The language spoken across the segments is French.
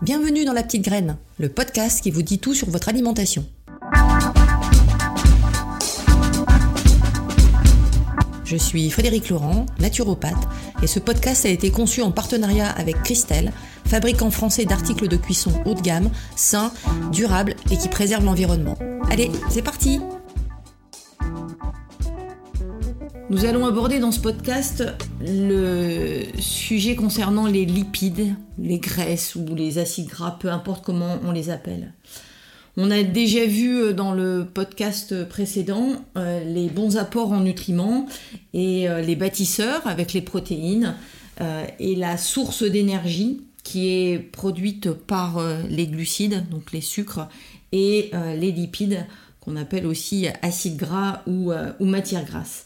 Bienvenue dans La Petite Graine, le podcast qui vous dit tout sur votre alimentation. Je suis Frédéric Laurent, naturopathe, et ce podcast a été conçu en partenariat avec Christelle, fabricant français d'articles de cuisson haut de gamme, sains, durables et qui préservent l'environnement. Allez, c'est parti Nous allons aborder dans ce podcast le sujet concernant les lipides, les graisses ou les acides gras, peu importe comment on les appelle. On a déjà vu dans le podcast précédent euh, les bons apports en nutriments et euh, les bâtisseurs avec les protéines euh, et la source d'énergie qui est produite par les glucides, donc les sucres, et les lipides qu'on appelle aussi acides gras ou matières grasses.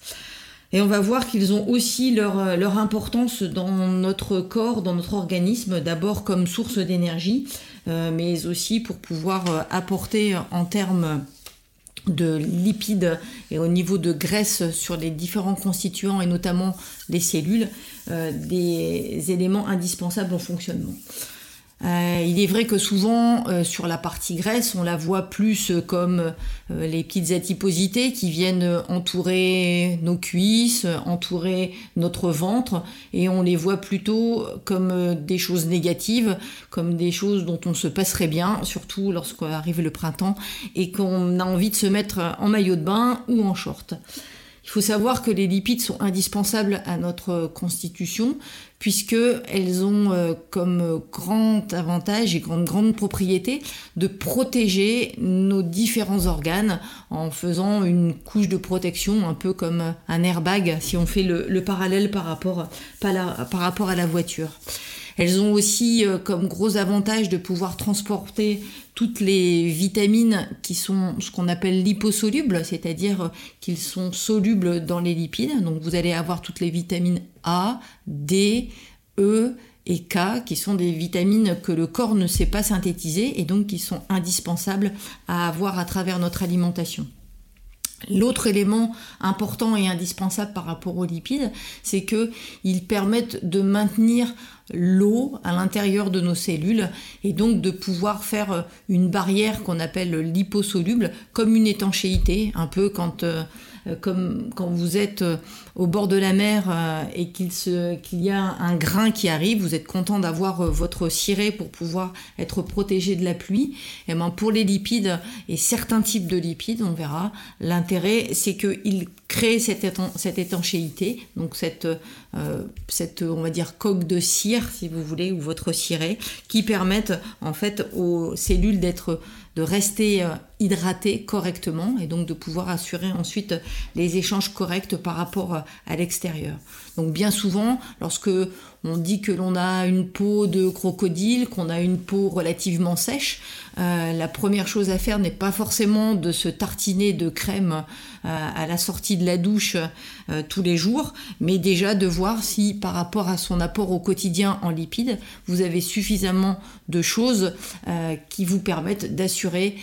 Et on va voir qu'ils ont aussi leur, euh, leur, importance dans notre corps, dans notre organisme, d'abord comme source d'énergie, euh, mais aussi pour pouvoir euh, apporter en termes de lipides et au niveau de graisse sur les différents constituants et notamment les cellules, des éléments indispensables au fonctionnement. Euh, il est vrai que souvent, euh, sur la partie graisse, on la voit plus comme euh, les petites adiposités qui viennent entourer nos cuisses, entourer notre ventre, et on les voit plutôt comme des choses négatives, comme des choses dont on se passerait bien, surtout lorsqu'arrive le printemps et qu'on a envie de se mettre en maillot de bain ou en short. Il faut savoir que les lipides sont indispensables à notre constitution puisqu'elles ont euh, comme grand avantage et comme grande propriété de protéger nos différents organes en faisant une couche de protection un peu comme un airbag si on fait le, parallèle par rapport à la voiture. Elles ont aussi euh, comme gros avantage de pouvoir transporter toutes les vitamines qui sont ce qu'on appelle liposolubles, c'est-à-dire qu'ils sont solubles dans les lipides. Donc vous allez avoir toutes les vitamines A, D, E et K, qui sont des vitamines que le corps ne sait pas synthétiser et donc qui sont indispensables à avoir à travers notre alimentation. L'autre élément important et indispensable par rapport aux lipides, c'est qu'ils permettent de maintenir l'eau à l'intérieur de nos cellules et donc de pouvoir faire une barrière qu'on appelle liposoluble comme une étanchéité, un peu quand euh, euh, comme quand vous êtes euh, au bord de la mer euh, et qu'il y a un grain qui arrive, vous êtes content d'avoir votre ciré pour pouvoir être protégé de la pluie. Et ben pour les lipides et certains types de lipides, on verra, l'intérêt c'est qu'ils créent cette, étanchéité, donc cette, cette, on va dire, coque de cire, si vous voulez, ou votre ciré, qui permettent en fait aux cellules d'être de rester euh, hydraté correctement et donc de pouvoir assurer ensuite les échanges corrects par rapport euh, à l'extérieur. Donc bien souvent, lorsque on dit que l'on a une peau de crocodile, qu'on a une peau relativement sèche, euh, la première chose à faire n'est pas forcément de se tartiner de crème à la sortie de la douche tous les jours, mais déjà de voir si par rapport à son apport au quotidien en lipides, vous avez suffisamment de choses qui vous permettent d'assurer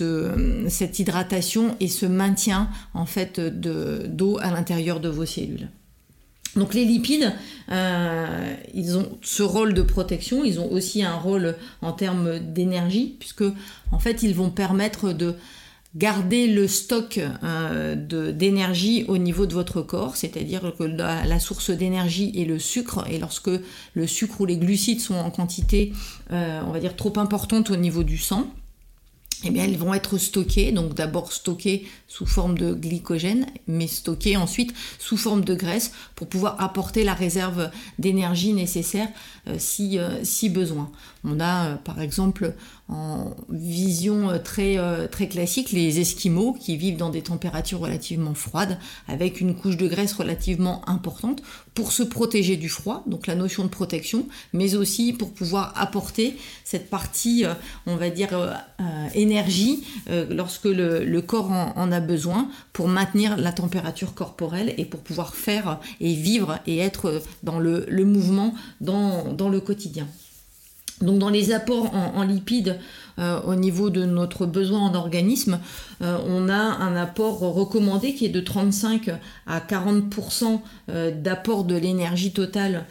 euh, cette hydratation et ce maintien en fait d'eau à l'intérieur de vos cellules. Donc les lipides, euh, ils ont ce rôle de protection, ils ont aussi un rôle en termes d'énergie, puisque en fait ils vont permettre de garder le stock euh, d'énergie au niveau de votre corps, c'est-à-dire que la, source d'énergie est le sucre, et lorsque le sucre ou les glucides sont en quantité, on va dire, trop importante au niveau du sang, eh bien, elles vont être stockées, donc d'abord stockées sous forme de glycogène, mais stockées ensuite sous forme de graisse pour pouvoir apporter la réserve d'énergie nécessaire euh, euh, si besoin. On a euh, par exemple en vision très, très classique les Esquimaux qui vivent dans des températures relativement froides avec une couche de graisse relativement importante pour se protéger du froid, donc la notion de protection, mais aussi pour pouvoir apporter cette partie, on va dire, énergie lorsque le, corps en, a besoin pour maintenir la température corporelle et pour pouvoir faire et vivre et être dans le, mouvement dans le quotidien. Donc dans les apports en, lipides euh, au niveau de notre besoin en organisme, euh, on a un apport recommandé qui est de 35 à 40% euh, d'apport de l'énergie totale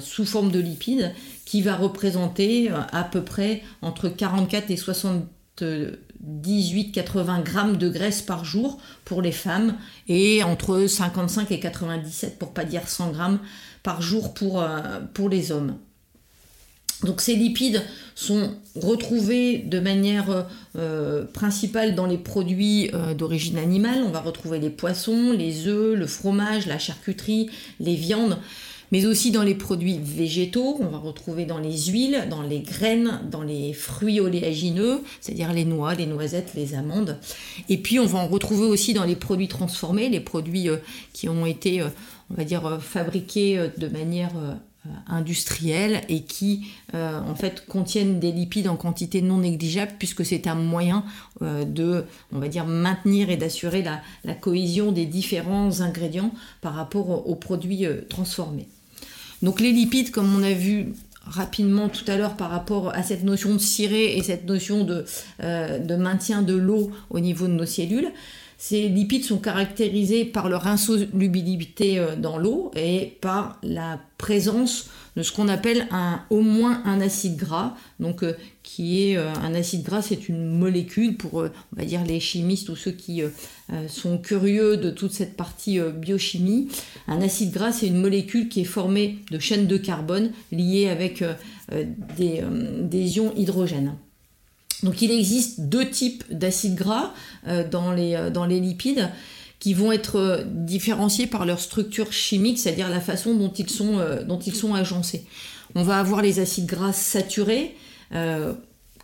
sous forme de lipides, qui va représenter à peu près entre 44 et 78-80 grammes de graisse par jour pour les femmes et entre 55 et 97 pour pas dire 100 grammes par jour pour, pour les hommes. Donc ces lipides sont retrouvés de manière euh, principale dans les produits euh, d'origine animale. On va retrouver les poissons, les œufs, le fromage, la charcuterie, les viandes, mais aussi dans les produits végétaux. On va retrouver dans les huiles, dans les graines, dans les fruits oléagineux, c'est-à-dire les noix, les noisettes, les amandes. Et puis on va en retrouver aussi dans les produits transformés, les produits euh, qui ont été, on va dire, fabriqués de manière euh, industriels et qui euh, en fait contiennent des lipides en quantité non négligeable puisque c'est un moyen euh, de on va dire maintenir et d'assurer la, cohésion des différents ingrédients par rapport aux produits transformés. Donc les lipides comme on a vu rapidement tout à l'heure par rapport à cette notion de cirée et cette notion de maintien de l'eau au niveau de nos cellules, ces lipides sont caractérisés par leur insolubilité euh, dans l'eau et par la présence de ce qu'on appelle un, au moins un acide gras, donc euh, qui est euh, un acide gras, c'est une molécule pour, on va dire, les chimistes ou ceux qui sont curieux de toute cette partie biochimie. Un acide gras, c'est une molécule qui est formée de chaînes de carbone liées avec des, des ions hydrogène. Donc il existe deux types d'acides gras euh, dans, les, euh, dans les lipides qui vont être euh, différenciés par leur structure chimique, c'est-à-dire la façon dont ils sont agencés. On va avoir les acides gras saturés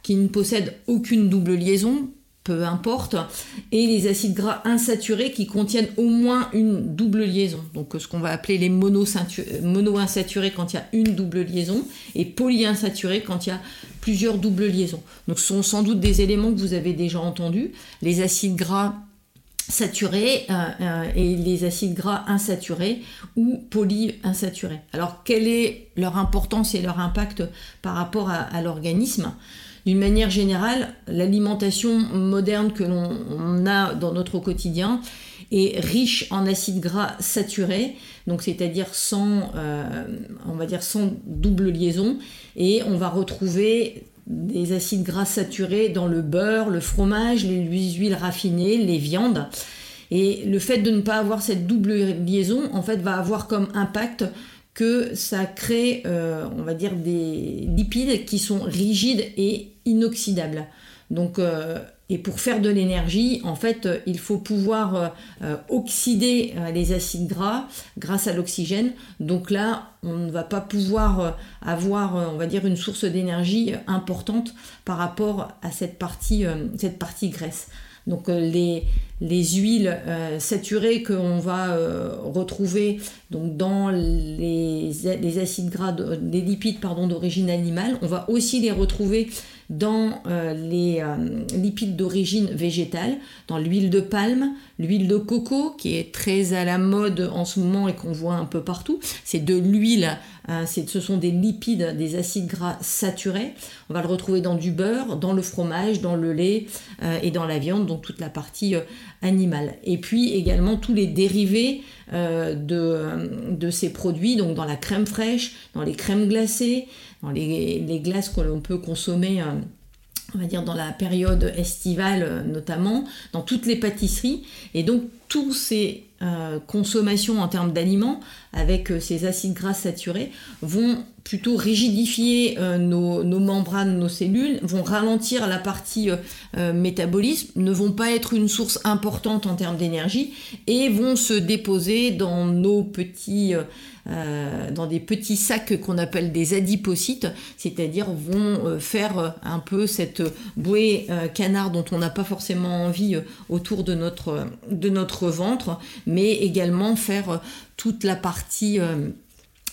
qui ne possèdent aucune double liaison, peu importe, et les acides gras insaturés qui contiennent au moins une double liaison. Donc ce qu'on va appeler les mono-insaturés quand il y a une double liaison, et polyinsaturés quand il y a plusieurs doubles liaisons. Donc ce sont sans doute des éléments que vous avez déjà entendus. Les acides gras saturés euh, euh, et les acides gras insaturés ou polyinsaturés. Alors quelle est leur importance et leur impact par rapport à l'organisme? D'une manière générale, l'alimentation moderne que l'on a dans notre quotidien est riche en acides gras saturés, donc c'est-à-dire sans, euh, on va dire sans double liaison, et on va retrouver des acides gras saturés dans le beurre, le fromage, les huiles raffinées, les viandes. Et le fait de ne pas avoir cette double liaison, en fait, va avoir comme impact que ça crée, euh, on va dire, des lipides qui sont rigides et inoxydables. Donc, euh, et pour faire de l'énergie, en fait, euh, il faut pouvoir oxyder les acides gras grâce à l'oxygène. Donc là, on ne va pas pouvoir avoir, on va dire, une source d'énergie importante par rapport à cette partie, cette partie graisse. Donc euh, les, huiles euh, saturées qu'on va euh, retrouver dans les, les acides gras, les lipides d'origine animale, on va aussi les retrouver dans les lipides d'origine végétale, dans l'huile de palme, l'huile de coco qui est très à la mode en ce moment et qu'on voit un peu partout. C'est de l'huile, ce sont des lipides, des acides gras saturés. On va le retrouver dans du beurre, dans le fromage, dans le lait et dans la viande toute la partie euh, animale. Et puis également tous les dérivés euh, de, ces produits, donc dans la crème fraîche, dans les crèmes glacées, dans les, glaces que l'on peut consommer euh, on va dire dans la période estivale notamment, dans toutes les pâtisseries. Et donc tous ces consommations en termes d'aliments avec ces acides gras saturés vont plutôt rigidifier euh, nos, membranes, nos cellules, vont ralentir la partie euh, euh, métabolisme, ne vont pas être une source importante en termes d'énergie et vont se déposer dans nos petits, dans des petits sacs qu'on appelle des adipocytes, c'est-à-dire vont faire un peu cette bouée canard dont on n'a pas forcément envie autour de notre, de notre ventre, mais également faire toute la partie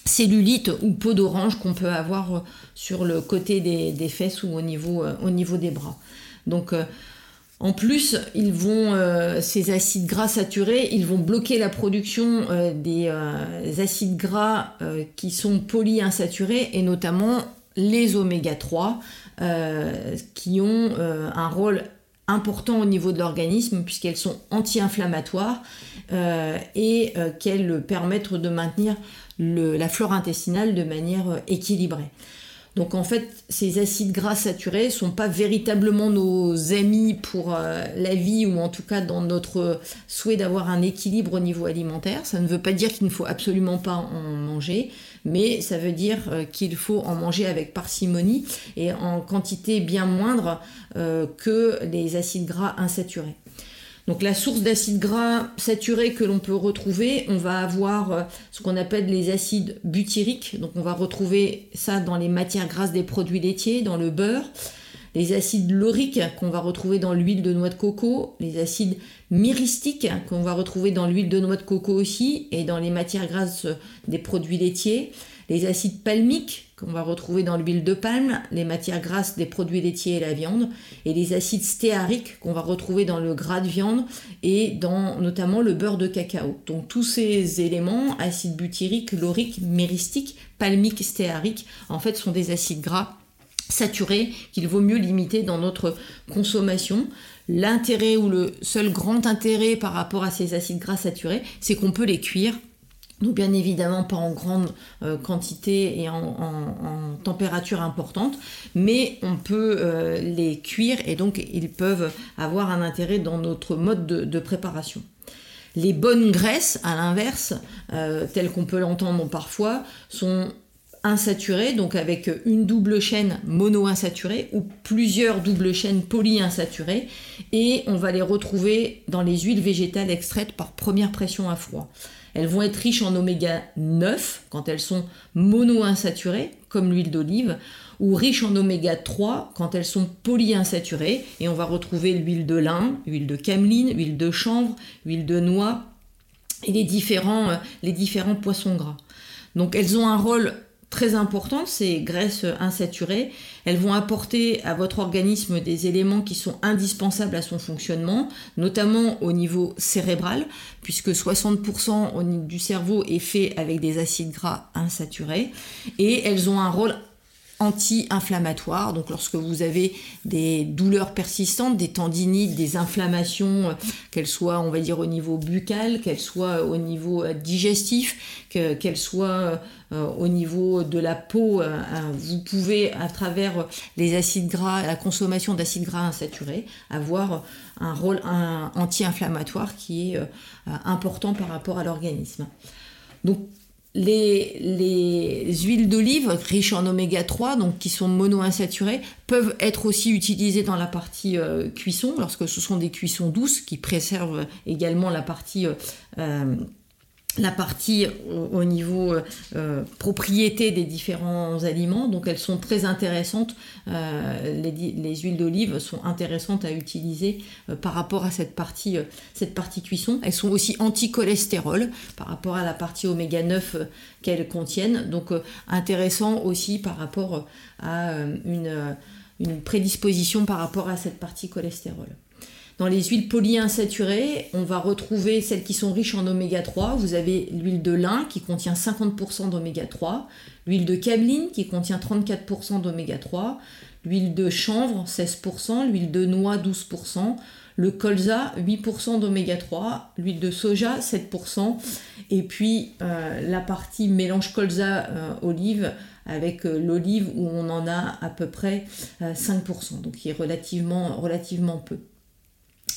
cellulite ou peau d'orange qu'on peut avoir euh, sur le côté des, fesses ou au niveau, euh, au niveau des bras. Donc euh, en plus, ils vont, ces acides gras saturés, ils vont bloquer la production des acides gras qui sont polyinsaturés et notamment les oméga 3 qui ont un rôle important au niveau de l'organisme puisqu'elles sont anti-inflammatoires et qu'elles permettent de maintenir la flore intestinale de manière équilibrée. Donc en fait, ces acides gras saturés sont pas véritablement nos amis pour euh, la vie ou en tout cas dans notre souhait d'avoir un équilibre au niveau alimentaire. Ça ne veut pas dire qu'il ne faut absolument pas en manger, mais ça veut dire euh, qu'il faut en manger avec parcimonie et en quantité bien moindre euh, que les acides gras insaturés. Donc la source d'acides gras saturés que l'on peut retrouver, on va avoir euh, ce qu'on appelle les acides butyriques. Donc on va retrouver ça dans les matières grasses des produits laitiers, dans le beurre. Les acides lauriques qu'on va retrouver dans l'huile de noix de coco, les acides myristiques qu'on va retrouver dans l'huile de noix de coco aussi et dans les matières grasses des produits laitiers, les acides palmiques qu'on va retrouver dans l'huile de palme, les matières grasses des produits laitiers et la viande, et les acides stéariques qu'on va retrouver dans le gras de viande et dans notamment le beurre de cacao. Donc tous ces éléments, acides butyriques, lauriques, myristiques, palmiques, stéariques, en fait sont des acides gras saturés qu'il vaut mieux limiter dans notre consommation. L'intérêt ou le seul grand intérêt par rapport à ces acides gras saturés, c'est qu'on peut les cuire donc bien évidemment pas en grande euh, quantité et en, température importante, mais on peut euh, les cuire et donc ils peuvent avoir un intérêt dans notre mode de, préparation. Les bonnes graisses, à l'inverse, euh, telles qu'on peut l'entendre parfois, sont insaturées, donc avec une double chaîne mono-insaturée ou plusieurs doubles chaînes polyinsaturées, et on va les retrouver dans les huiles végétales extraites par première pression à froid. Elles vont être riches en oméga 9 quand elles sont monoinsaturées, comme l'huile d'olive, ou riches en oméga 3 quand elles sont polyinsaturées. Et on va retrouver l'huile de lin, l'huile de cameline, l'huile de chanvre, l'huile de noix et les différents, euh, les différents poissons gras. Donc elles ont un rôle très importantes, ces graisses insaturées. Elles vont apporter à votre organisme des éléments qui sont indispensables à son fonctionnement, notamment au niveau cérébral, puisque 60% du cerveau est fait avec des acides gras insaturés. Et elles ont un rôle anti-inflammatoire. Donc lorsque vous avez des douleurs persistantes, des tendinites, des inflammations, euh, qu'elles soient, on va dire, au niveau buccal, qu'elles soient au niveau euh, digestif, qu'elles soient euh, au niveau de la peau, vous pouvez, à travers les acides gras, la consommation d'acides gras insaturés, avoir un rôle anti-inflammatoire qui est important par rapport à l'organisme. Donc les, huiles d'olive riches en oméga 3, donc qui sont monoinsaturées, peuvent être aussi utilisées dans la partie euh, cuisson, lorsque ce sont des cuissons douces qui préservent également la partie euh, euh, la partie au, niveau euh, euh, propriété des différents aliments. Donc elles sont très intéressantes. Euh, les, huiles d'olive sont intéressantes à utiliser par rapport à cette partie, cette partie cuisson. Elles sont aussi anti-cholestérol par rapport à la partie oméga 9 qu'elles contiennent. Donc intéressant aussi par rapport à une, une prédisposition par rapport à cette partie cholestérol. Dans les huiles polyinsaturées, on va retrouver celles qui sont riches en oméga 3. Vous avez l'huile de lin qui contient 50% d'oméga 3, l'huile de cameline qui contient 34% d'oméga 3, l'huile de chanvre 16%, l'huile de noix 12%, le colza 8% d'oméga 3, l'huile de soja 7%, et puis euh, la partie mélange colza-olive euh, avec euh, l'olive où on en a à peu près 5%, donc qui est relativement, relativement peu.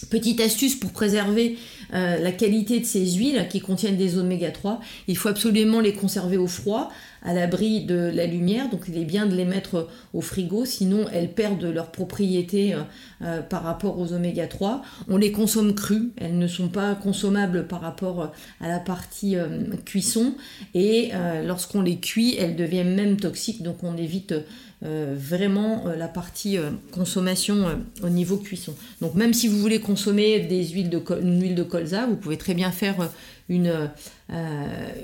Petite astuce pour préserver euh, la qualité de ces huiles qui contiennent des oméga 3, il faut absolument les conserver au froid, à l'abri de la lumière, donc il est bien de les mettre au frigo, sinon elles perdent leurs propriétés euh, euh, par rapport aux oméga 3. On les consomme crues, elles ne sont pas consommables par rapport à la partie cuisson, et lorsqu'on les cuit, elles deviennent même toxiques, donc on évite vraiment euh, la partie euh, consommation au niveau cuisson. Donc même si vous voulez consommer des huiles de une huile de colza, vous pouvez très bien faire une,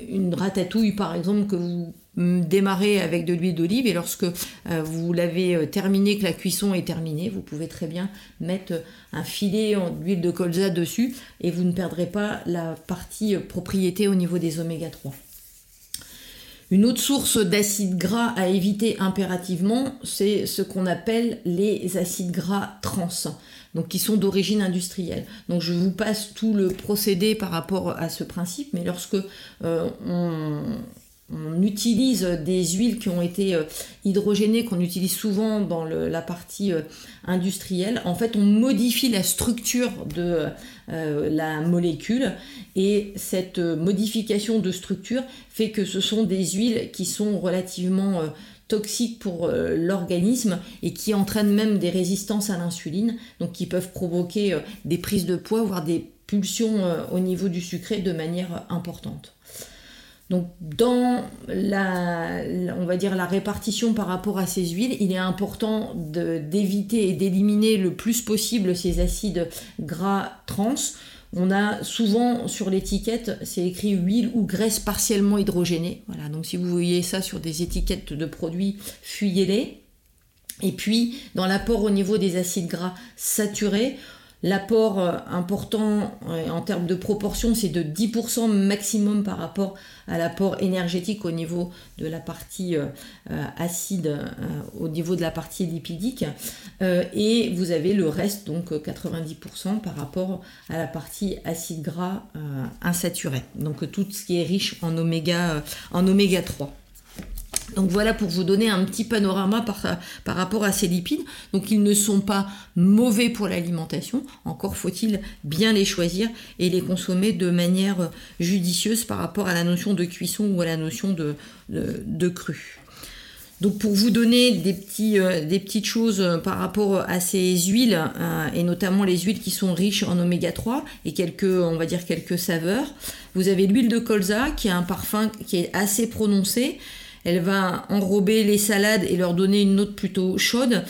une ratatouille par exemple que vous démarrez avec de l'huile d'olive et lorsque vous l'avez terminé, que la cuisson est terminée, vous pouvez très bien mettre un filet d'huile de colza dessus et vous ne perdrez pas la partie propriété au niveau des oméga 3. Une autre source d'acides gras à éviter impérativement, c'est ce qu'on appelle les acides gras trans, donc qui sont d'origine industrielle. Donc je vous passe tout le procédé par rapport à ce principe, mais lorsque euh, on, on utilise des huiles qui ont été euh, hydrogénées, qu'on utilise souvent dans la partie euh, industrielle. En fait, on modifie la structure de euh, la molécule et cette modification de structure fait que ce sont des huiles qui sont relativement toxiques pour l'organisme et qui entraînent même des résistances à l'insuline, donc qui peuvent provoquer des prises de poids, voire des pulsions au niveau du sucré de manière importante. Donc dans la, on va dire la répartition par rapport à ces huiles, il est important d'éviter et d'éliminer le plus possible ces acides gras trans. On a souvent sur l'étiquette, c'est écrit huile ou graisse partiellement hydrogénée. Voilà, donc si vous voyez ça sur des étiquettes de produits, fuyez-les. Et puis, dans l'apport au niveau des acides gras saturés, L'apport euh, important euh, en termes de proportion, c'est de 10% maximum par rapport à l'apport énergétique au niveau de la partie euh, acide, au niveau de la partie lipidique. et vous avez le reste, donc 90% par rapport à la partie acide gras insaturé. Donc tout ce qui est riche en oméga, en oméga 3. Donc voilà pour vous donner un petit panorama par, rapport à ces lipides. Donc ils ne sont pas mauvais pour l'alimentation, encore faut-il bien les choisir et les consommer de manière judicieuse par rapport à la notion de cuisson ou à la notion de, cru. Donc pour vous donner euh, des petites choses par rapport à ces huiles, euh, et notamment les huiles qui sont riches en oméga 3 et quelques, on va dire quelques saveurs, vous avez l'huile de colza qui a un parfum qui est assez prononcé, elle va enrober les salades et leur donner une note plutôt chaude.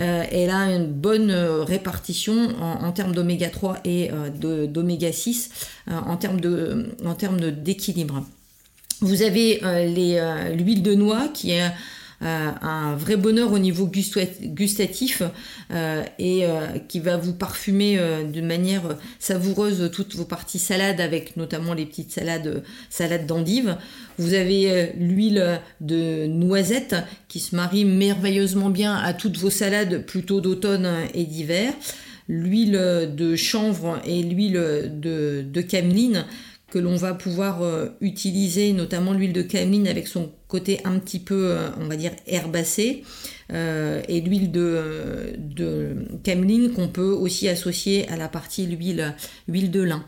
Euh, elle a une bonne euh, répartition en, termes d'oméga 3 et euh, d'oméga 6 en termes d'équilibre. Vous avez l'huile de noix qui est un vrai bonheur au niveau gustatif et qui va vous parfumer de manière savoureuse toutes vos parties salades avec notamment les petites salades salades d'endives. Vous avez euh, l'huile de noisette qui se marie merveilleusement bien à toutes vos salades plutôt d'automne et d'hiver. L'huile de chanvre et l'huile de, de cameline que l'on va pouvoir euh, utiliser, notamment l'huile de cameline avec son côté un petit peu, euh, on va dire, herbacé, et l'huile de, de cameline qu'on peut aussi associer à la partie l'huile, huile de lin.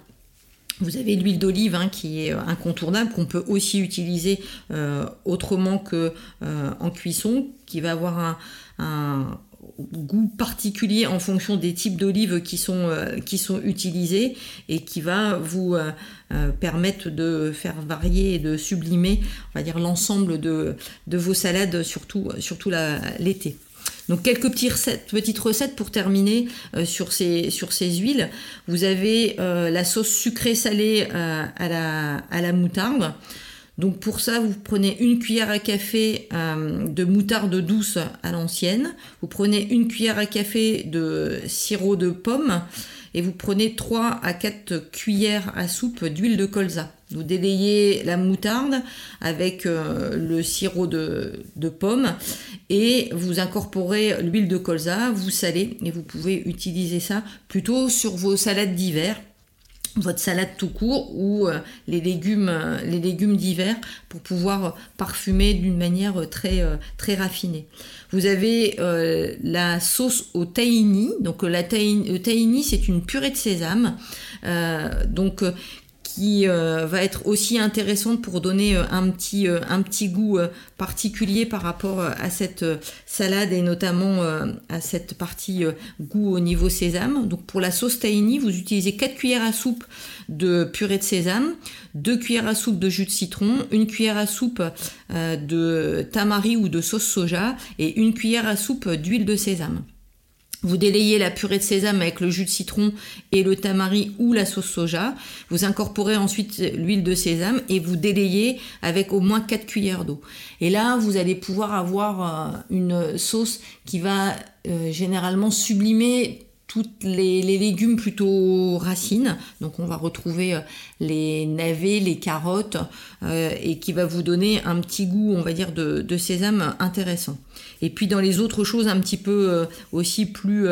Vous avez l'huile d'olive hein, qui est euh, incontournable, qu'on peut aussi utiliser euh, autrement que euh, en cuisson, qui va avoir un, goût particulier en fonction des types d'olives qui sont, qui sont utilisés et qui va vous permettre de faire varier et de sublimer, l'ensemble de, vos salades, surtout, surtout l'été. Donc quelques petites recettes pour terminer euh, sur, ces, huiles. Vous avez euh, la sauce sucrée salée euh, à la moutarde. Donc pour ça, vous prenez une cuillère à café de moutarde douce à l'ancienne. Vous prenez une cuillère à café de sirop de pomme et vous prenez 3 à 4 cuillères à soupe d'huile de colza. Vous délayez la moutarde avec euh, le sirop de, pomme et vous incorporez l'huile de colza, vous salez et vous pouvez utiliser ça plutôt sur vos salades d'hiver votre salade tout court ou euh, les légumes, euh, les légumes d'hiver pour pouvoir parfumer d'une manière très, très raffinée. Vous avez la sauce au tahini. Donc la tahini, tahini c'est une purée de sésame. donc qui euh, va être aussi intéressante pour donner euh, un petit, euh, un petit goût particulier par rapport à cette salade et notamment à cette partie goût au niveau sésame. Donc pour la sauce tahini, vous utilisez 4 cuillères à soupe de purée de sésame, 2 cuillères à soupe de jus de citron, une cuillère à soupe de tamari ou de sauce soja et une cuillère à soupe d'huile de sésame. Vous délayez la purée de sésame avec le jus de citron et le tamari ou la sauce soja. Vous incorporez ensuite l'huile de sésame et vous délayez avec au moins 4 cuillères d'eau. Et là, vous allez pouvoir avoir euh, une sauce qui va euh, généralement sublimer toutes les, légumes plutôt racines. Donc on va retrouver euh, les navets, les carottes, euh, et qui va vous donner un petit goût, on va dire, de, sésame intéressant. Et puis dans les autres choses un petit peu euh, aussi plus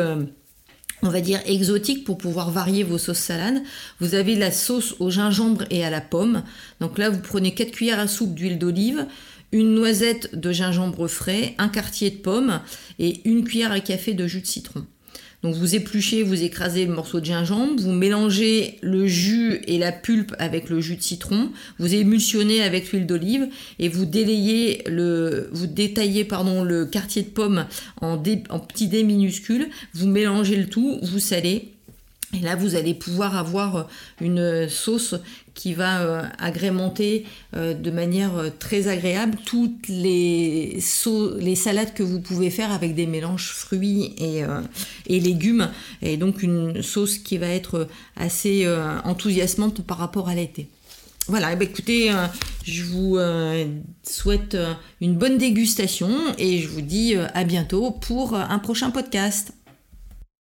on va dire exotiques pour pouvoir varier vos sauces salades. Vous avez la sauce au gingembre et à la pomme. Donc là, vous prenez 4 cuillères à soupe d'huile d'olive, une noisette de gingembre frais, un quartier de pomme et une cuillère à café de jus de citron. Donc vous épluchez, vous écrasez le morceau de gingembre, vous mélangez le jus et la pulpe avec le jus de citron, vous émulsionnez avec l'huile d'olive et vous délayez le, vous détaillez le quartier de pomme en, en petits dés minuscules, vous mélangez le tout, vous salez. Et là, vous allez pouvoir avoir une sauce qui va euh, agrémenter euh, de manière euh, très agréable toutes les, salades que vous pouvez faire avec des mélanges fruits et, et légumes. Et donc une sauce qui va être assez enthousiasmante par rapport à l'été. Voilà, eh ben, écoutez, je vous souhaite une bonne dégustation et je vous dis à bientôt pour un prochain podcast.